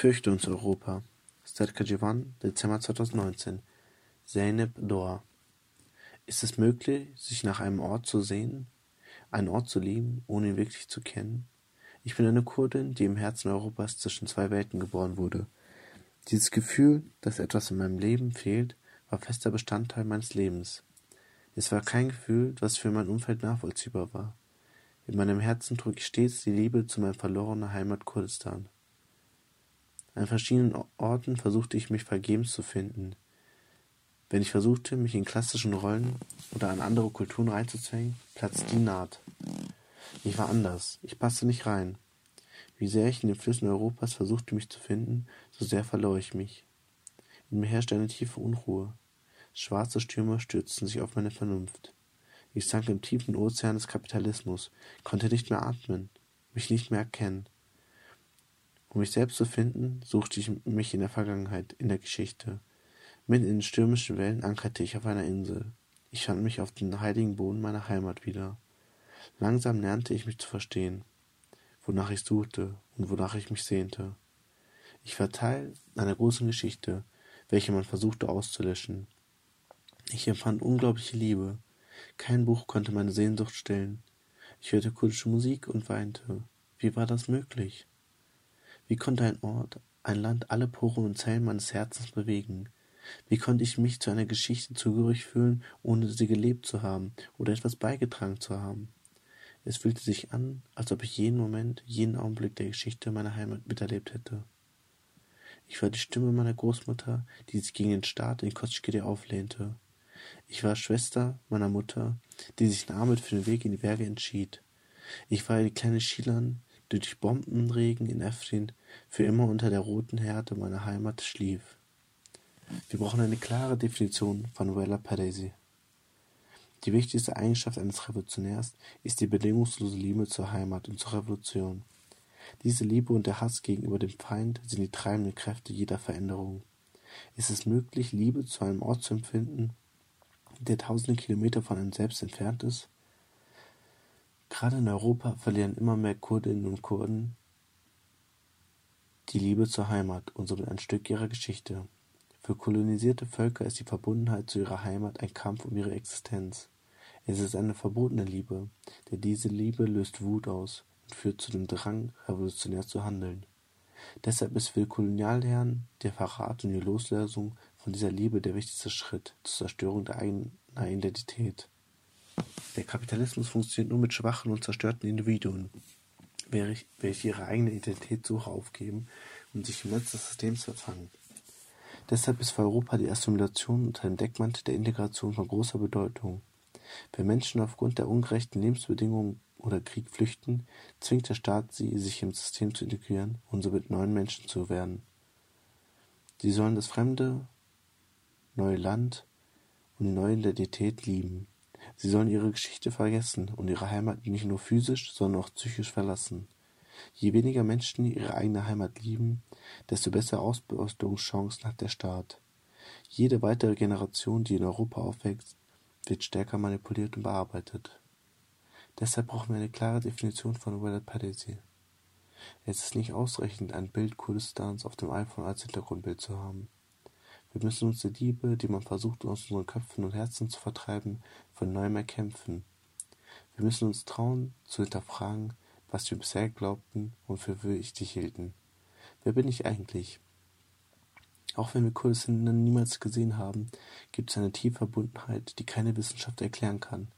Fürchte uns Europa. Stadkajivan, Dezember 2019. Zeynep Dor. Ist es möglich, sich nach einem Ort zu sehen? Einen Ort zu lieben, ohne ihn wirklich zu kennen? Ich bin eine Kurdin, die im Herzen Europas zwischen zwei Welten geboren wurde. Dieses Gefühl, dass etwas in meinem Leben fehlt, war fester Bestandteil meines Lebens. Es war kein Gefühl, was für mein Umfeld nachvollziehbar war. In meinem Herzen trug ich stets die Liebe zu meiner verlorenen Heimat Kurdistan. An verschiedenen Orten versuchte ich mich vergebens zu finden. Wenn ich versuchte, mich in klassischen Rollen oder an andere Kulturen reinzuzwängen, platzte die Naht. Ich war anders, ich passte nicht rein. Wie sehr ich in den Flüssen Europas versuchte, mich zu finden, so sehr verlor ich mich. In mir herrschte eine tiefe Unruhe. Schwarze Stürme stürzten sich auf meine Vernunft. Ich sank im tiefen Ozean des Kapitalismus, konnte nicht mehr atmen, mich nicht mehr erkennen. Um mich selbst zu finden, suchte ich mich in der Vergangenheit, in der Geschichte. Mitten in den stürmischen Wellen ankerte ich auf einer Insel. Ich fand mich auf den heiligen Boden meiner Heimat wieder. Langsam lernte ich mich zu verstehen, wonach ich suchte und wonach ich mich sehnte. Ich war Teil einer großen Geschichte, welche man versuchte auszulöschen. Ich empfand unglaubliche Liebe. Kein Buch konnte meine Sehnsucht stillen. Ich hörte kurdische Musik und weinte. Wie war das möglich? Wie konnte ein Ort, ein Land alle Poren und Zellen meines Herzens bewegen? Wie konnte ich mich zu einer Geschichte zugehörig fühlen, ohne sie gelebt zu haben oder etwas beigetragen zu haben? Es fühlte sich an, als ob ich jeden Moment, jeden Augenblick der Geschichte meiner Heimat miterlebt hätte. Ich war die Stimme meiner Großmutter, die sich gegen den Staat in Koschkede auflehnte. Ich war Schwester meiner Mutter, die sich in Armut für den Weg in die Berge entschied. Ich war die kleine Schilan, durch Bombenregen in Efrin für immer unter der roten Härte meiner Heimat schlief. Wir brauchen eine klare Definition von Wella Paresi. Die wichtigste Eigenschaft eines Revolutionärs ist die bedingungslose Liebe zur Heimat und zur Revolution. Diese Liebe und der Hass gegenüber dem Feind sind die treibenden Kräfte jeder Veränderung. Ist es möglich, Liebe zu einem Ort zu empfinden, der tausende Kilometer von einem selbst entfernt ist? Gerade in Europa verlieren immer mehr Kurdinnen und Kurden die Liebe zur Heimat und somit ein Stück ihrer Geschichte. Für kolonisierte Völker ist die Verbundenheit zu ihrer Heimat ein Kampf um ihre Existenz. Es ist eine verbotene Liebe, denn diese Liebe löst Wut aus und führt zu dem Drang, revolutionär zu handeln. Deshalb ist für Kolonialherren der Verrat und die Loslösung von dieser Liebe der wichtigste Schritt zur Zerstörung der eigenen Identität. Der Kapitalismus funktioniert nur mit schwachen und zerstörten Individuen, welche ihre eigene Identitätssuche aufgeben und sich im Netz des Systems verfangen. Deshalb ist für Europa die Assimilation unter dem Deckmantel der Integration von großer Bedeutung. Wenn Menschen aufgrund der ungerechten Lebensbedingungen oder Krieg flüchten, zwingt der Staat sie, sich im System zu integrieren und somit neuen Menschen zu werden. Sie sollen das fremde, neue Land und die neue Identität lieben. Sie sollen ihre Geschichte vergessen und ihre Heimat nicht nur physisch, sondern auch psychisch verlassen. Je weniger Menschen ihre eigene Heimat lieben, desto bessere Ausbildungschancen hat der Staat. Jede weitere Generation, die in Europa aufwächst, wird stärker manipuliert und bearbeitet. Deshalb brauchen wir eine klare Definition von Wallet Padesi. Es ist nicht ausreichend, ein Bild Kurdistans auf dem iPhone als Hintergrundbild zu haben. Wir müssen uns die Liebe, die man versucht aus unseren Köpfen und Herzen zu vertreiben, von neuem erkämpfen. Wir müssen uns trauen, zu hinterfragen, was wir bisher glaubten und für wichtig hielten. Wer bin ich eigentlich? Auch wenn wir Kurdinnen niemals gesehen haben, gibt es eine tiefe Verbundenheit, die keine Wissenschaft erklären kann.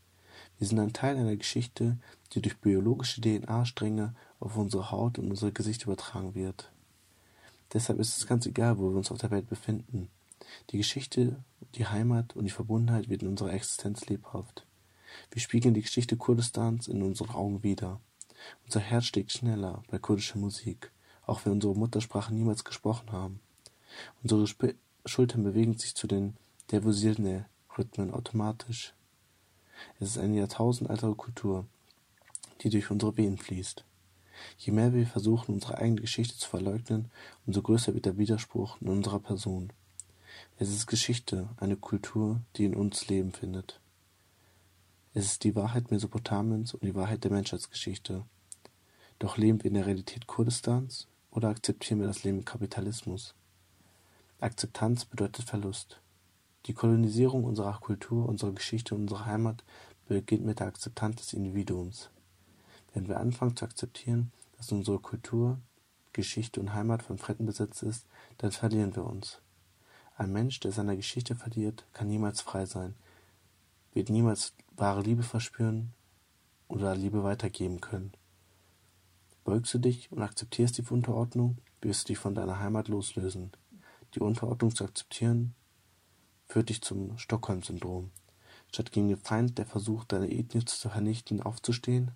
Wir sind ein Teil einer Geschichte, die durch biologische DNA-Stränge auf unsere Haut und unser Gesicht übertragen wird. Deshalb ist es ganz egal, wo wir uns auf der Welt befinden. Die Geschichte, die Heimat und die Verbundenheit wird in unserer Existenz lebhaft. Wir spiegeln die Geschichte Kurdistans in unseren Augen wider. Unser Herz schlägt schneller bei kurdischer Musik, auch wenn unsere Muttersprache niemals gesprochen haben. Unsere Sp Schultern bewegen sich zu den Devosirne-Rhythmen automatisch. Es ist eine jahrtausendaltere Kultur, die durch unsere Venen fließt. Je mehr wir versuchen, unsere eigene Geschichte zu verleugnen, umso größer wird der Widerspruch in unserer Person. Es ist Geschichte, eine Kultur, die in uns Leben findet. Es ist die Wahrheit Mesopotamiens und die Wahrheit der Menschheitsgeschichte. Doch leben wir in der Realität Kurdistans oder akzeptieren wir das Leben im Kapitalismus? Akzeptanz bedeutet Verlust. Die Kolonisierung unserer Kultur, unserer Geschichte und unserer Heimat beginnt mit der Akzeptanz des Individuums. Wenn wir anfangen zu akzeptieren, dass unsere Kultur, Geschichte und Heimat von Fremdenbesitz ist, dann verlieren wir uns. Ein Mensch, der seine Geschichte verliert, kann niemals frei sein, wird niemals wahre Liebe verspüren oder Liebe weitergeben können. Beugst du dich und akzeptierst die Unterordnung, wirst du dich von deiner Heimat loslösen. Die Unterordnung zu akzeptieren, führt dich zum Stockholm-Syndrom. Statt gegen den Feind, der versucht, deine Ethnie zu vernichten, aufzustehen,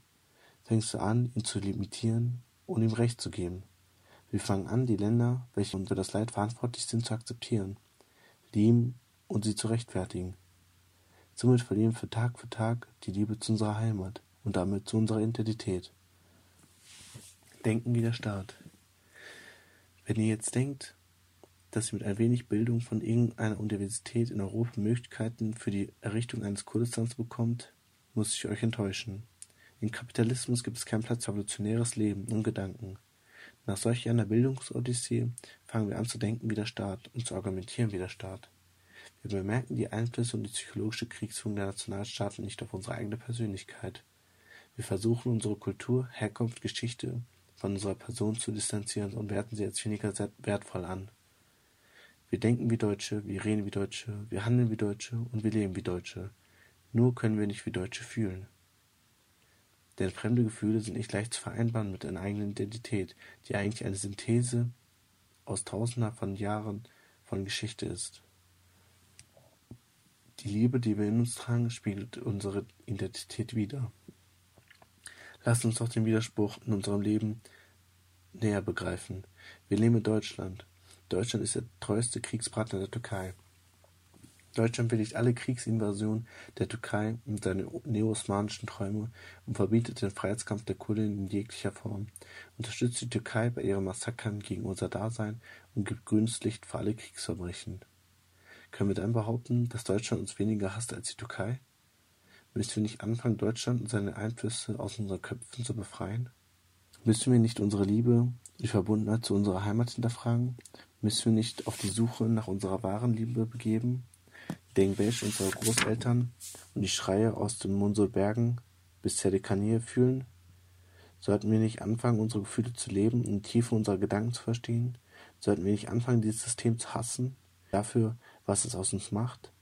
fängst du an, ihn zu limitieren und ihm Recht zu geben. Wir fangen an, die Länder, welche unter das Leid verantwortlich sind, zu akzeptieren, lieben und sie zu rechtfertigen. Somit verlieren wir Tag für Tag die Liebe zu unserer Heimat und damit zu unserer Identität. Denken wie der Staat. Wenn ihr jetzt denkt, dass ihr mit ein wenig Bildung von irgendeiner Universität in Europa Möglichkeiten für die Errichtung eines Kurdistans bekommt, muss ich euch enttäuschen. Im Kapitalismus gibt es keinen Platz für revolutionäres Leben und Gedanken. Nach solch einer Bildungsodyssee fangen wir an zu denken wie der Staat und zu argumentieren wie der Staat. Wir bemerken die Einflüsse und die psychologische Kriegsführung der Nationalstaaten nicht auf unsere eigene Persönlichkeit. Wir versuchen unsere Kultur, Herkunft, Geschichte von unserer Person zu distanzieren und werten sie als weniger wertvoll an. Wir denken wie Deutsche, wir reden wie Deutsche, wir handeln wie Deutsche und wir leben wie Deutsche. Nur können wir nicht wie Deutsche fühlen. Denn fremde Gefühle sind nicht leicht zu vereinbaren mit einer eigenen Identität, die eigentlich eine Synthese aus tausender von Jahren von Geschichte ist. Die Liebe, die wir in uns tragen, spiegelt unsere Identität wider. Lasst uns doch den Widerspruch in unserem Leben näher begreifen. Wir leben in Deutschland. Deutschland ist der treueste Kriegspartner der Türkei. Deutschland billigt alle Kriegsinvasionen der Türkei und seine neo-osmanischen Träume und verbietet den Freiheitskampf der Kurden in jeglicher Form, unterstützt die Türkei bei ihren Massakern gegen unser Dasein und gibt grünes Licht für alle Kriegsverbrechen. Können wir dann behaupten, dass Deutschland uns weniger hasst als die Türkei? Müssen wir nicht anfangen, Deutschland und seine Einflüsse aus unseren Köpfen zu befreien? Müssen wir nicht unsere Liebe, die Verbundenheit zu unserer Heimat hinterfragen Müssen wir nicht auf die Suche nach unserer wahren Liebe begeben, den Welsch unserer Großeltern und die Schreie aus den Munselbergen bis Zerdekanier fühlen? Sollten wir nicht anfangen, unsere Gefühle zu leben und die Tiefe unserer Gedanken zu verstehen? Sollten wir nicht anfangen, dieses System zu hassen, dafür, was es aus uns macht?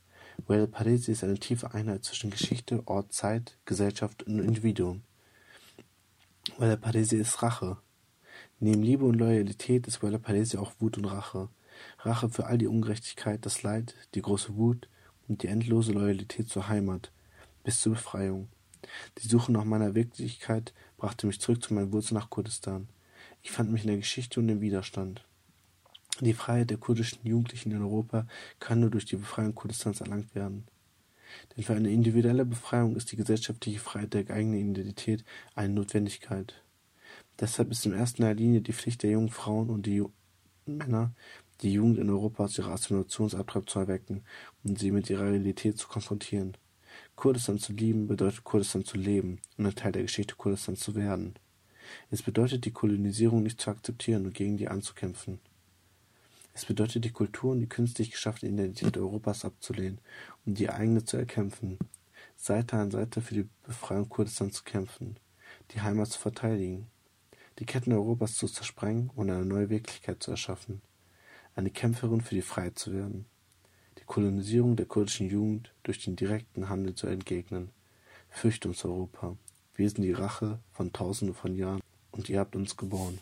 Well Parisi ist eine tiefe Einheit zwischen Geschichte, Ort, Zeit, Gesellschaft und Individuum. Well Parisi ist Rache, Neben Liebe und Loyalität ist Wella Palese auch Wut und Rache. Rache für all die Ungerechtigkeit, das Leid, die große Wut und die endlose Loyalität zur Heimat, bis zur Befreiung. Die Suche nach meiner Wirklichkeit brachte mich zurück zu meinen Wurzeln nach Kurdistan. Ich fand mich in der Geschichte und im Widerstand. Die Freiheit der kurdischen Jugendlichen in Europa kann nur durch die Befreiung Kurdistans erlangt werden. Denn für eine individuelle Befreiung ist die gesellschaftliche Freiheit der eigenen Identität eine Notwendigkeit. Deshalb ist in erster Linie die Pflicht der jungen Frauen und die Männer, die Jugend in Europa aus ihrer Assimilationsabtreib zu erwecken und sie mit ihrer Realität zu konfrontieren. Kurdistan zu lieben bedeutet Kurdistan zu leben und ein Teil der Geschichte Kurdistans zu werden. Es bedeutet die Kolonisierung nicht zu akzeptieren und gegen die anzukämpfen. Es bedeutet die Kultur und die künstlich geschaffene Identität Europas abzulehnen und die eigene zu erkämpfen, Seite an Seite für die Befreiung Kurdistans zu kämpfen, die Heimat zu verteidigen, die Ketten Europas zu zersprengen und eine neue Wirklichkeit zu erschaffen, eine Kämpferin für die Freiheit zu werden, die Kolonisierung der kurdischen Jugend durch den direkten Handel zu entgegnen. Fürcht uns, Europa. Wir sind die Rache von Tausenden von Jahren und ihr habt uns geboren.